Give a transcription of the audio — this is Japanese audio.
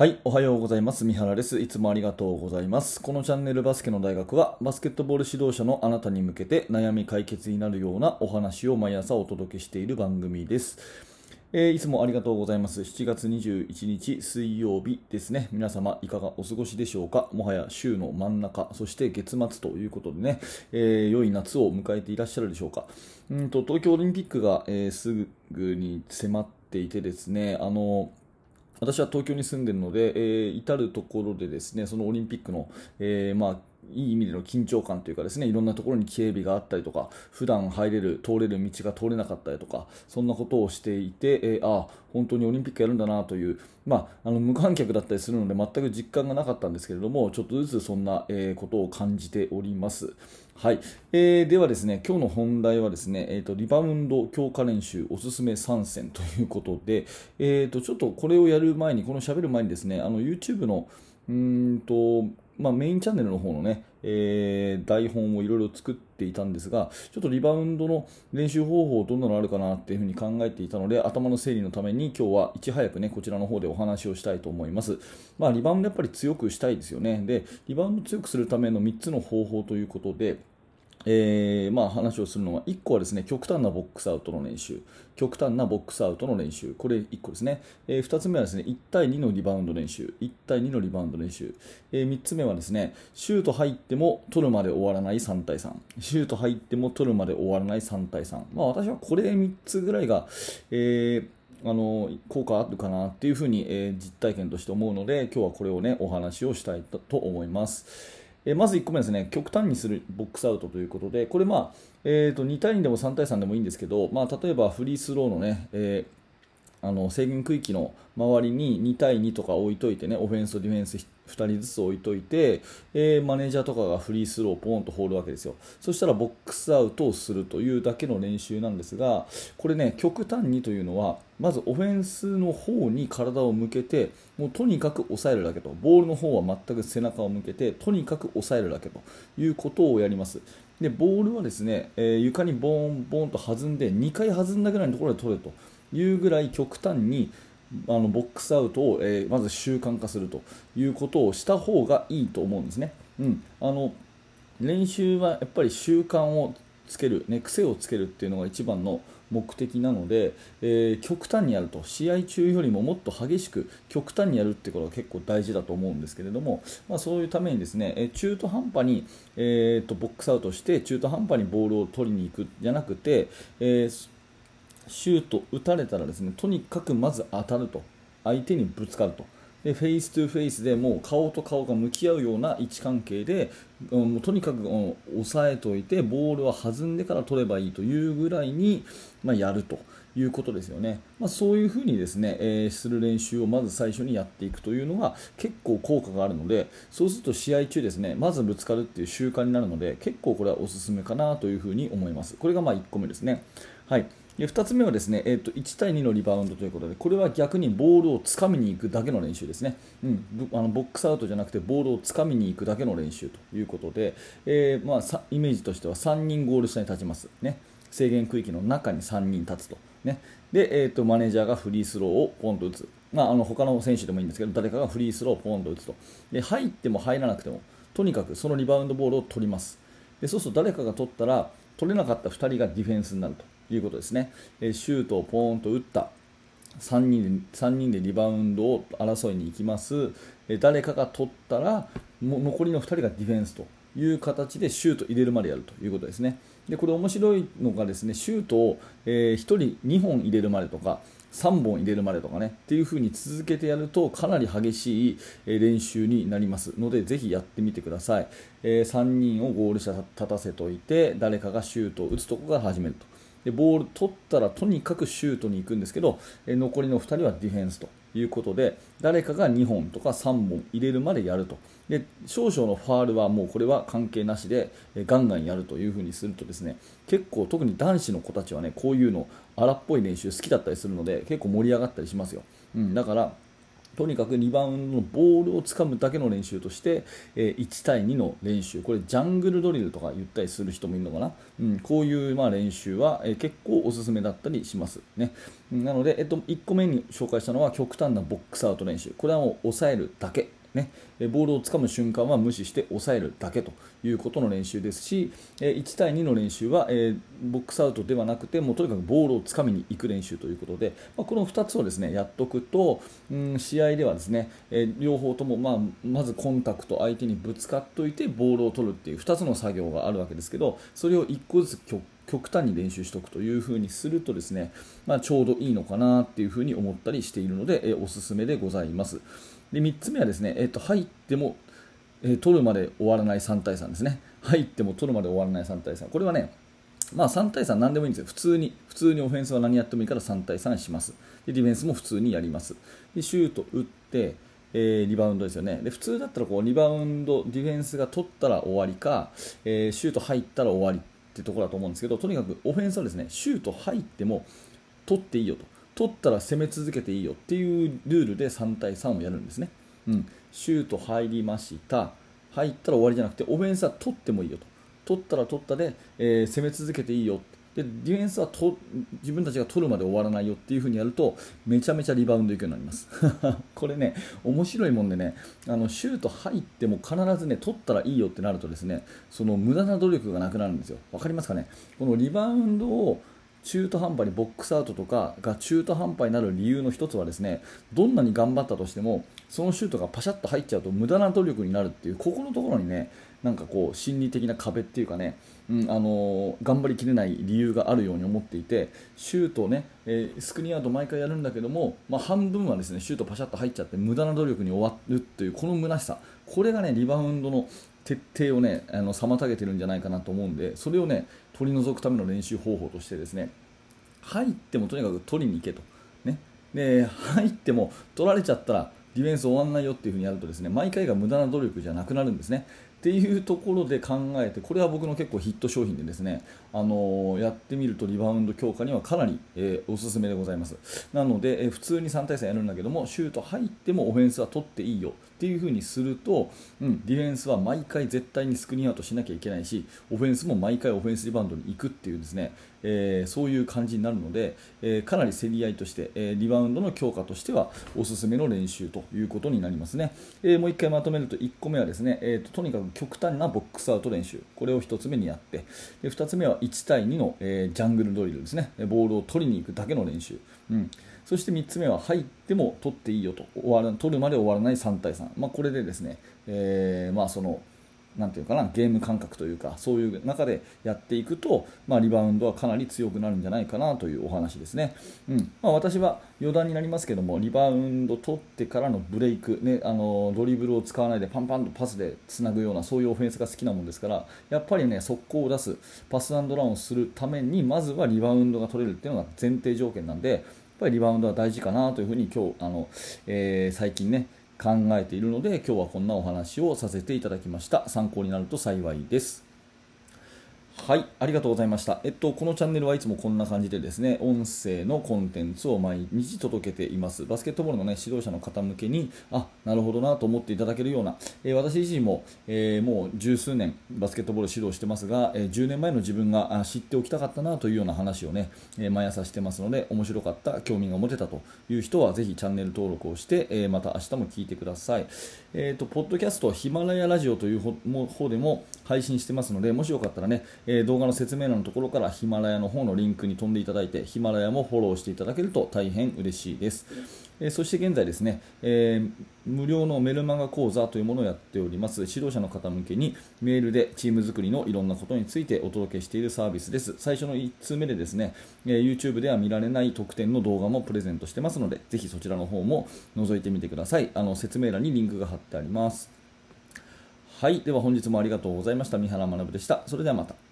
はい、おはようございます。三原です。いつもありがとうございます。このチャンネルバスケの大学は、バスケットボール指導者のあなたに向けて悩み解決になるようなお話を毎朝お届けしている番組です。えーいつもありがとうございます。7月21日水曜日ですね。皆様いかがお過ごしでしょうか？もはや週の真ん中、そして月末ということでね、えー良い夏を迎えていらっしゃるでしょうか？うんと東京オリンピックが、えーすぐに迫っていてですね、あの私は東京に住んでいるので、えー至るところでですねそのオリンピックの、えーまあいい意味での緊張感というかですねいろんなところに警備があったりとか普段入れる通れる道が通れなかったりとかそんなことをしていて、えーああ本当にオリンピックやるんだなという、まあ、あの無観客だったりするので全く実感がなかったんですけれどもちょっとずつそんな、えことを感じております。はい、えーではですね今日の本題はですね、えー、とリバウンド強化練習おすすめ参戦ということで、えー、とちょっとこれをやる前にこの喋る前にですねあの YouTube のうんとまあ、メインチャンネルの方のね、えー台本をいろいろ作っていたんですが、ちょっとリバウンドの練習方法どんなのあるかなっていうふうに考えていたので、頭の整理のために今日はいち早くね、こちらの方でお話をしたいと思います。まあ、リバウンドやっぱり強くしたいですよね。で、リバウンド強くするための3つの方法ということで、えーまあ、話をするのは1個はですね極端なボックスアウトの練習。極端なボックスアウトの練習。これ1個ですね、え2つ目はですね1対2のリバウンド練習。1対2のリバウンド練習、え3つ目はですねシュート入っても取るまで終わらない3対3シュート入っても取るまで終わらない3対3、まあ、私はこれ3つぐらいが、えーあの効果あるかなっていうふうに、えー実体験として思うので今日はこれをねお話をしたいとと思います。えまず1個目ですね、極端にするボックスアウトということで、これ、まあえー、と2対2でも3対3でもいいんですけど、まあ、例えばフリースローのね、えーあの制限区域の周りに2対2とか置いといてね、オフェンスとディフェンス2人ずつ置いといて、えーマネージャーとかがフリースローをポーンと放るわけですよ。そしたらボックスアウトをするというだけの練習なんですが、これね、極端にというのは、まずオフェンスの方に体を向けて、もうとにかく抑えるだけと、ボールの方は全く背中を向けて、とにかく抑えるだけということをやります。で、ボールはですね、えー床にボーン、ボーンと弾んで、2回弾んだぐらいのところで取れというぐらい極端に、あのボックスアウトを、えーまず習慣化するということをした方がいいと思うんですね。うん、あの練習はやっぱり習慣をつける、ね、癖をつけるっていうのが一番の目的なので、えー極端にやると試合中よりももっと激しく極端にやるってことが結構大事だと思うんですけれども、まあ、そういうためにですね、え中途半端に、えーとボックスアウトして中途半端にボールを取りに行くじゃなくて、えーシュート打たれたらですねとにかくまず当たると。相手にぶつかると。で face to face でもう顔と顔が向き合うような位置関係で、うんもうとにかく、うん押さえておいてボールは弾んでから取ればいいというぐらいに、まあ、やるということですよね、まあ、そういうふうにですね、えーする練習をまず最初にやっていくというのが結構効果があるのでそうすると試合中ですねまずぶつかるっていう習慣になるので結構これはおすすめかなというふうに思います。これがまあ1個目ですね。はい。2つ目はですね、えー、と1対2のリバウンドということで、これは逆にボールをつかみに行くだけの練習ですね、うん、あのボックスアウトじゃなくて、ボールをつかみに行くだけの練習ということで、えーまあ、イメージとしては3人ゴール下に立ちます、ね、制限区域の中に3人立つと、ね。でえー、とマネージャーがフリースローをポンと打つ、まあ、あの他の選手でもいいんですけど、誰かがフリースローをポンと打つと、で入っても入らなくても、とにかくそのリバウンドボールを取ります。でそうすると誰かが取ったら取れなかった2人がディフェンスになると。いうことですね、えシュートをポーンと打った。3人で ,3 人でリバウンドを争いに行きます、え誰かが取ったらも残りの2人がディフェンスという形でシュート入れるまでやるということですね。でこれ面白いのがですねシュートを、え1人2本入れるまでとか3本入れるまでとかねっていう風に続けてやるとかなり激しい練習になります。のでぜひやってみてください、え3人をゴール下立たせておいて誰かがシュートを打つところから始めると。でボール取ったらとにかくシュートに行くんですけどえ残りの2人はディフェンスということで誰かが2本とか3本入れるまでやると。で少々のファールはもうこれは関係なしでガンガンやるというふにするとですね結構特に男子の子たちはねこういうの荒っぽい練習好きだったりするので結構盛り上がったりしますよ、うん、だからとにかくリバウンドのボールをつかむだけの練習として、え、1対2の練習、これジャングルドリルとか言ったりする人もいるのかな、うん、こういうまあ練習は、え、結構おすすめだったりします。ね、なので、えっと、1個目に紹介したのは極端なボックスアウト練習、これはもう抑えるだけ。ね、ボールをつかむ瞬間は無視して抑えるだけということの練習ですし1対2の練習はボックスアウトではなくてもうとにかくボールをつかみに行く練習ということで、この2つをですねやっとくと、うん、試合ではですね両方とも、まあ、まずコンタクト相手にぶつかっておいてボールを取るっていう2つの作業があるわけですけどそれを1個ずつ極端に練習しておくというふうにするとですね、まあ、ちょうどいいのかなっていうふうに思ったりしているので、えおすすめでございます。で3つ目はですね、えー、と入っても、えー、取るまで終わらない3対3ですね。入っても取るまで終わらない3対3。これはね、まあ、3対3何でもいいんですよ。普通に、普通にオフェンスは何やってもいいから3対3します。で、ディフェンスも普通にやります。で、シュート打って、えー、リバウンドですよね。で、普通だったらこう、リバウンド、ディフェンスが取ったら終わりか、えー、シュート入ったら終わりってところだと思うんですけど、とにかくオフェンスはですね、シュート入っても取っていいよと。取ったら攻め続けていいよっていうルールで3対3をやるんですね。うん、シュート入りました。入ったら終わりじゃなくてオフェンスは取ってもいいよと。取ったら取ったで、えー、攻め続けていいよ。でディフェンスはと自分たちが取るまで終わらないよっていう風にやるとめちゃめちゃリバウンドいくようになります。これね面白いもんでねあのシュート入っても必ずね取ったらいいよってなるとですねその無駄な努力がなくなるんですよ。分かりますかね？このリバウンドを中途半端にボックスアウトとかが中途半端になる理由の一つはですねどんなに頑張ったとしてもそのシュートがパシャッと入っちゃうと無駄な努力になるっていうここのところにねなんかこう心理的な壁っていうかね、うん、あのー、頑張りきれない理由があるように思っていてシュートをね、えー、スクリーンアウト毎回やるんだけども、まあ、半分はですねシュートパシャッと入っちゃって無駄な努力に終わるというこの虚しさ。これがねリバウンドの徹底をねあの妨げてるんじゃないかなと思うんでそれをね取り除くための練習方法としてですね入ってもとにかく取りに行けと、ね、で入っても取られちゃったらディフェンス終わらないよっていう風にやるとですね毎回が無駄な努力じゃなくなるんですね。っていうところで考えてこれは僕の結構ヒット商品でですね、あのー、やってみるとリバウンド強化にはかなり、えー、おすすめでございます。なので、えー、普通に3対3やるんだけどもシュート入ってもオフェンスは取っていいよ。っていう風にすると、うん、ディフェンスは毎回絶対にスクリーンアウトしなきゃいけないしオフェンスも毎回オフェンスリバウンドに行くっていうですね、えー、そういう感じになるので、えー、かなり競り合いとして、えー、リバウンドの強化としてはおすすめの練習ということになりますね、えもう1回まとめると1個目はですね、えーと、とにかく極端なボックスアウト練習。これを1つ目にやってで2つ目は1対2の、えジャングルドリルですね。ボールを取りに行くだけの練習、うん。そして3つ目は入っても取っていいよと終わら取るまで終わらない3対3、まあ、これでですね、えー、まあそのなんていうかなゲーム感覚というかそういう中でやっていくと、まあ、リバウンドはかなり強くなるんじゃないかなというお話ですね、うん。まあ、私は余談になりますけどもリバウンド取ってからのブレイク、ね、あのドリブルを使わないでパンパンとパスでつなぐようなそういうオフェンスが好きなもんですからやっぱりね速攻を出すパスランをするためにまずはリバウンドが取れるっていうのが前提条件なんでぱりリバウンドは大事かなというふうに今日あの、えー、最近ね考えているので今日はこんなお話をさせていただきました。参考になると幸いです。はい、ありがとうございました。えっと、このチャンネルはいつもこんな感じでですね、音声のコンテンツを毎日届けています。バスケットボールのね、指導者の方向けに、あ、なるほどなと思っていただけるような、えー、私自身も、えー、もう十数年バスケットボール指導してますが、えー、10年前の自分が知っておきたかったなというような話をね、え毎朝してますので、面白かった、興味が持てたという人は、ぜひチャンネル登録をして、えまた明日も聞いてください。えっ、と、ポッドキャスト、ヒマラヤラジオという方でも配信してますので、もしよかったらね、え動画の説明欄のところからヒマラヤの方のリンクに飛んでいただいてヒマラヤもフォローしていただけると大変嬉しいです。えそして現在ですね、えー、無料のメルマガ講座というものをやっております。指導者の方向けにメールでチーム作りのいろんなことについてお届けしているサービスです。最初の1通目でですね、え、YouTube では見られない特典の動画もプレゼントしてますのでぜひそちらの方も覗いてみてください。あの説明欄にリンクが貼ってあります。はいでは本日もありがとうございました。三原学でした。それではまた。